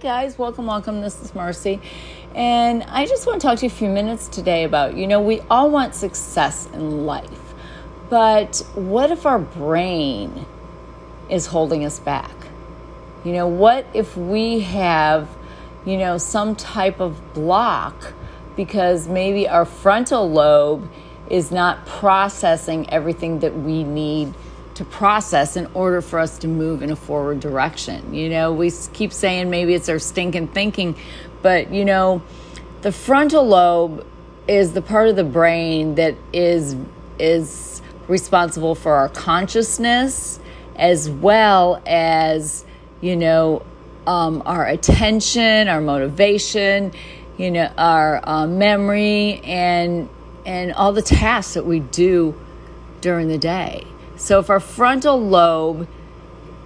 guys, welcome, welcome. This is Marcy. And I just want to talk to you a few minutes today about, you know, we all want success in life. But what if our brain is holding us back? You know, what if we have, you know, some type of block because maybe our frontal lobe is not processing everything that we need to process in order for us to move in a forward direction. You know, we keep saying maybe it's our stinking thinking, but you know, the frontal lobe is the part of the brain that is is responsible for our consciousness as well as you know um, our attention, our motivation, you know, our uh, memory, and and all the tasks that we do during the day. So if our frontal lobe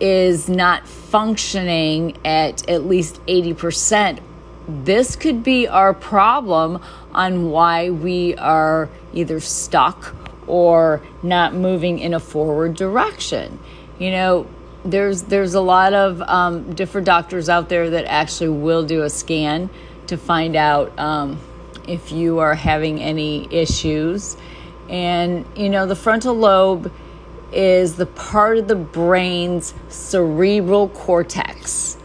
is not functioning at at least 80%, this could be our problem on why we are either stuck or not moving in a forward direction. You know, there's there's a lot of um, different doctors out there that actually will do a scan to find out um, if you are having any issues. And you know, the frontal lobe is the part of the brain's cerebral cortex.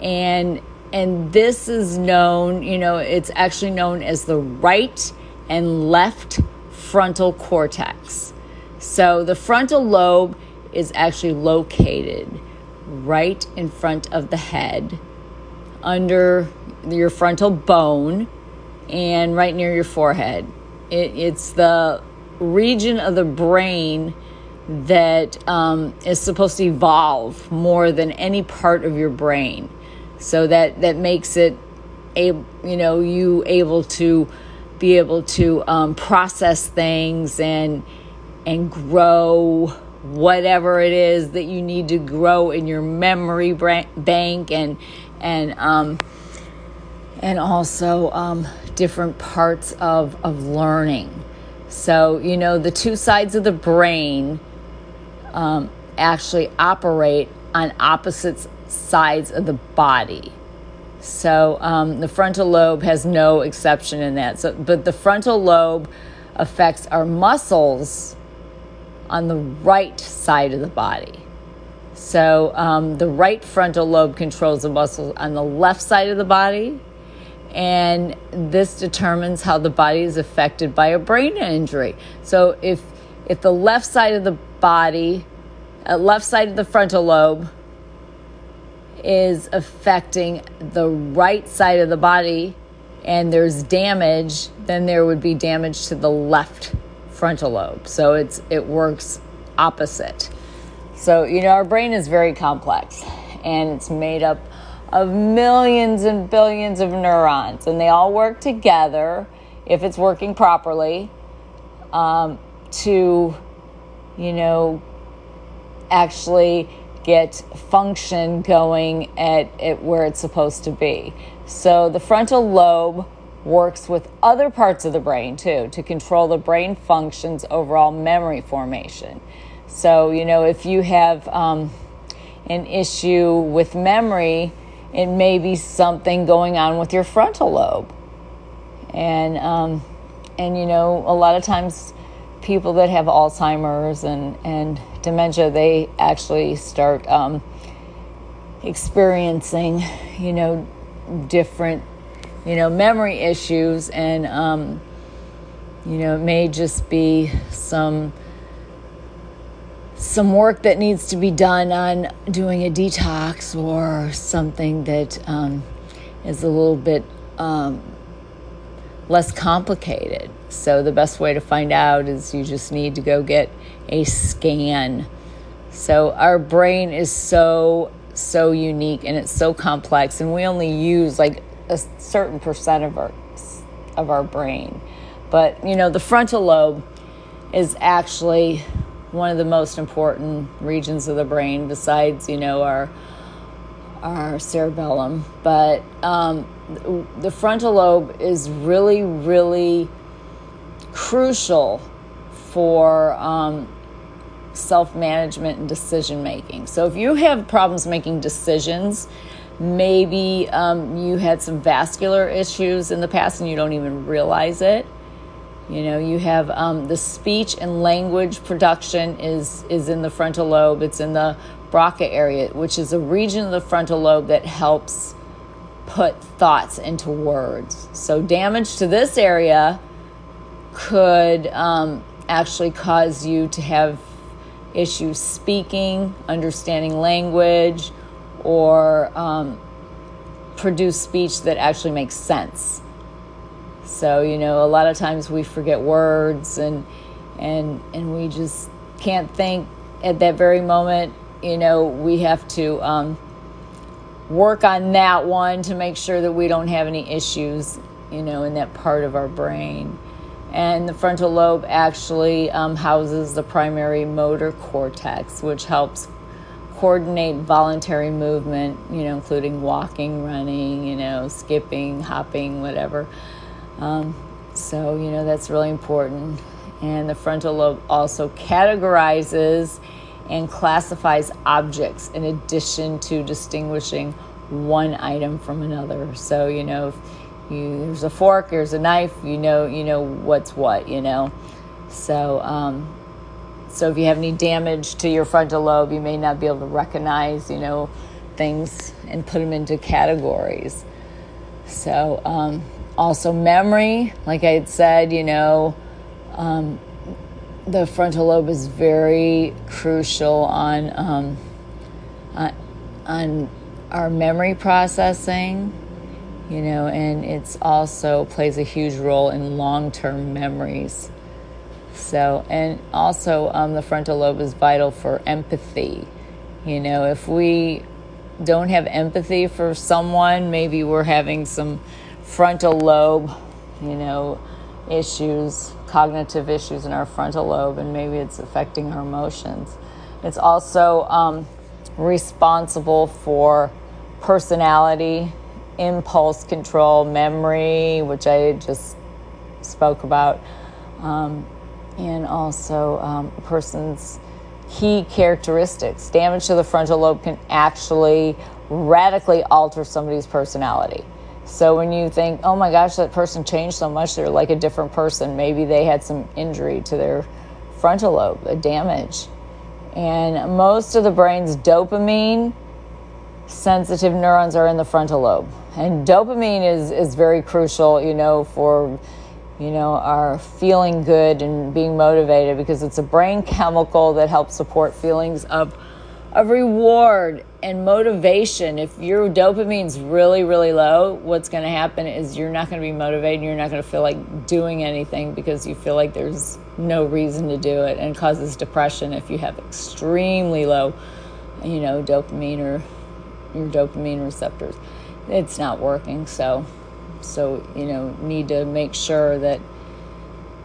And and this is known, you know, it's actually known as the right and left frontal cortex. So the frontal lobe is actually located right in front of the head under your frontal bone and right near your forehead. It, it's the region of the brain that um, is supposed to evolve more than any part of your brain. So that that makes it able, you know, you able to be able to um, process things and and grow whatever it is that you need to grow in your memory bank and and um, and also um, different parts of of learning. So you know the two sides of the brain um, actually operate on opposite sides of the body. So um, the frontal lobe has no exception in that. So, but the frontal lobe affects our muscles on the right side of the body. So um, the right frontal lobe controls the muscles on the left side of the body, and this determines how the body is affected by a brain injury. So if if the left side of the body, left side of the frontal lobe, is affecting the right side of the body and there's damage, then there would be damage to the left frontal lobe. So it's it works opposite. So, you know, our brain is very complex and it's made up of millions and billions of neurons, and they all work together if it's working properly um, to you know, actually get function going at, at where it's supposed to be. So the frontal lobe works with other parts of the brain too to control the brain functions overall memory formation. So, you know, if you have um, an issue with memory, it may be something going on with your frontal lobe. And, um, and you know, a lot of times people that have Alzheimer's and, and dementia, they actually start um, experiencing, you know, different, you know, memory issues. And, um, you know, it may just be some some work that needs to be done on doing a detox or something that um, is a little bit um, less complicated. So, the best way to find out is you just need to go get a scan. So, our brain is so, so unique and it's so complex, and we only use like a certain percent of our, of our brain. But, you know, the frontal lobe is actually one of the most important regions of the brain besides, you know, our our cerebellum, but um, the frontal lobe is really, really crucial for um, self management and decision making. So, if you have problems making decisions, Maybe um, you had some vascular issues in the past and you don't even realize it. You know, you have um, the speech and language production is is in the frontal lobe. It's in the Broca area, which is a region of the frontal lobe that helps put thoughts into words. So damage to this area could um, actually cause you to have issues speaking, understanding language, or um, produce speech that actually makes sense. So, you know, a lot of times we forget words and and and we just can't think at that very moment. You know, we have to um, work on that one to make sure that we don't have any issues, you know, in that part of our brain. And the frontal lobe actually um, houses the primary motor cortex, which helps coordinate voluntary movement, you know, including walking, running, you know, skipping, hopping, whatever. Um, so, you know, that's really important. And the frontal lobe also categorizes and classifies objects in addition to distinguishing one item from another. So, you know, if you, there's a fork, there's a knife, you know, you know what's what, you know. So, um, so if you have any damage to your frontal lobe, you may not be able to recognize, you know, things and put them into categories. So, um, also memory, like I had said, you know, um, the frontal lobe is very crucial on um, on, on our memory processing, you know, and it's also plays a huge role in long-term memories. So, and also um, the frontal lobe is vital for empathy. You know, if we don't have empathy for someone, maybe we're having some frontal lobe, you know, issues, cognitive issues in our frontal lobe, and maybe it's affecting our emotions. It's also um, responsible for personality, impulse control, memory, which I just spoke about, um, and also um, a person's key characteristics. Damage to the frontal lobe can actually radically alter somebody's personality. So when you think, oh my gosh, that person changed so much, they're like a different person. Maybe they had some injury to their frontal lobe, a damage. And most of the brain's dopamine sensitive neurons are in the frontal lobe. And dopamine is, is very crucial, you know, for you know, our feeling good and being motivated because it's a brain chemical that helps support feelings of of reward and motivation. If your dopamine's really, really low, what's going to happen is you're not going to be motivated. You're not going to feel like doing anything because you feel like there's no reason to do it and causes depression if you have extremely low, you know, dopamine or your dopamine receptors. It's not working. So, so, you know, need to make sure that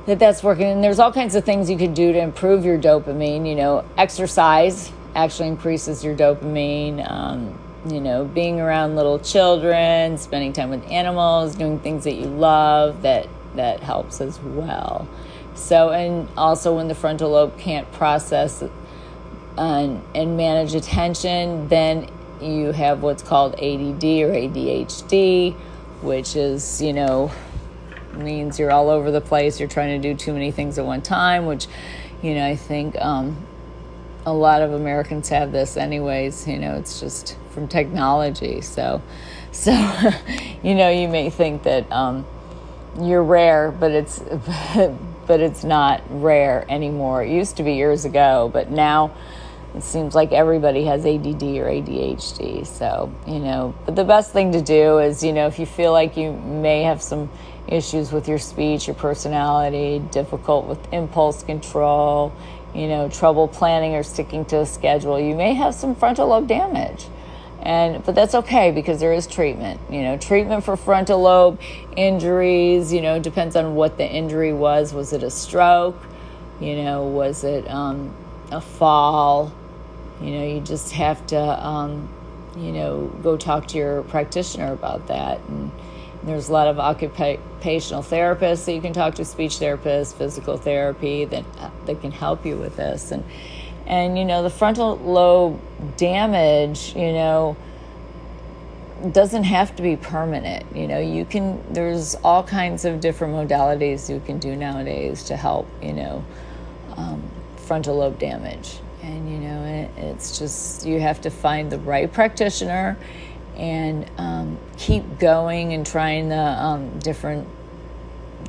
that that's working and there's all kinds of things you could do to improve your dopamine you know exercise actually increases your dopamine. Um, you know, being around little children, spending time with animals, doing things that you love, that that helps as well. So, and also when the frontal lobe can't process and, and manage attention, then you have what's called ADD or ADHD, which is, you know, means you're all over the place. You're trying to do too many things at one time, which, you know, I think um, a lot of Americans have this anyways, you know, it's just from technology. So, so, you know, you may think that um, you're rare, but it's, but it's not rare anymore. It used to be years ago, but now it seems like everybody has ADD or ADHD. So, you know, but the best thing to do is, you know, if you feel like you may have some issues with your speech, your personality, difficult with impulse control, you know, trouble planning or sticking to a schedule, you may have some frontal lobe damage. And but that's okay because there is treatment. You know, treatment for frontal lobe injuries, you know, depends on what the injury was. Was it a stroke? You know, was it um, a fall? You know, you just have to um, you know, go talk to your practitioner about that and there's a lot of occupational therapists that you can talk to, speech therapists, physical therapy that that can help you with this. And and you know the frontal lobe damage, you know, doesn't have to be permanent. You know, you can, there's all kinds of different modalities you can do nowadays to help, you know, um, frontal lobe damage. And, you know, it, it's just, you have to find the right practitioner and um, keep going and trying the um, different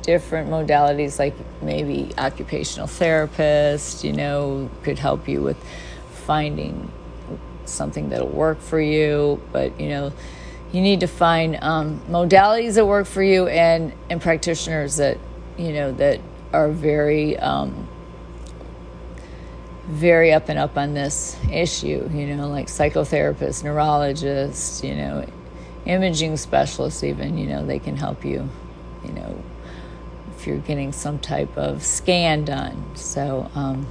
different modalities like maybe occupational therapist you know could help you with finding something that'll work for you. But you know you need to find um, modalities that work for you and and practitioners that you know that are very um, very up and up on this issue you know like psychotherapists neurologists you know imaging specialists even you know they can help you you know if you're getting some type of scan done so um,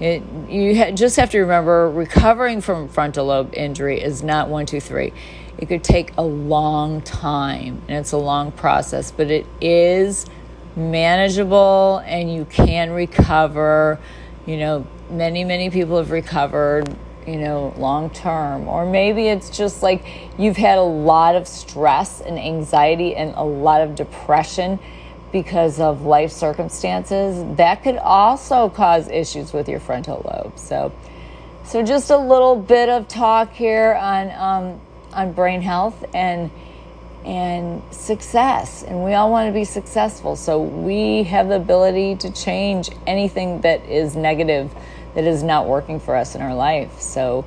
it, you ha- just have to remember recovering from frontal lobe injury is not one, two, three. It could take a long time and it's a long process, but it is manageable and you can recover. You know, many, many people have recovered, you know, long term. Or maybe it's just like you've had a lot of stress and anxiety and a lot of depression because of life circumstances, that could also cause issues with your frontal lobe. So, so just a little bit of talk here on um, on brain health and and success. And we all want to be successful. So we have the ability to change anything that is negative, that is not working for us in our life. So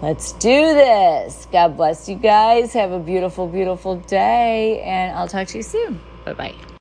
let's do this. God bless you guys. Have a beautiful, beautiful day. And I'll talk to you soon. Bye bye.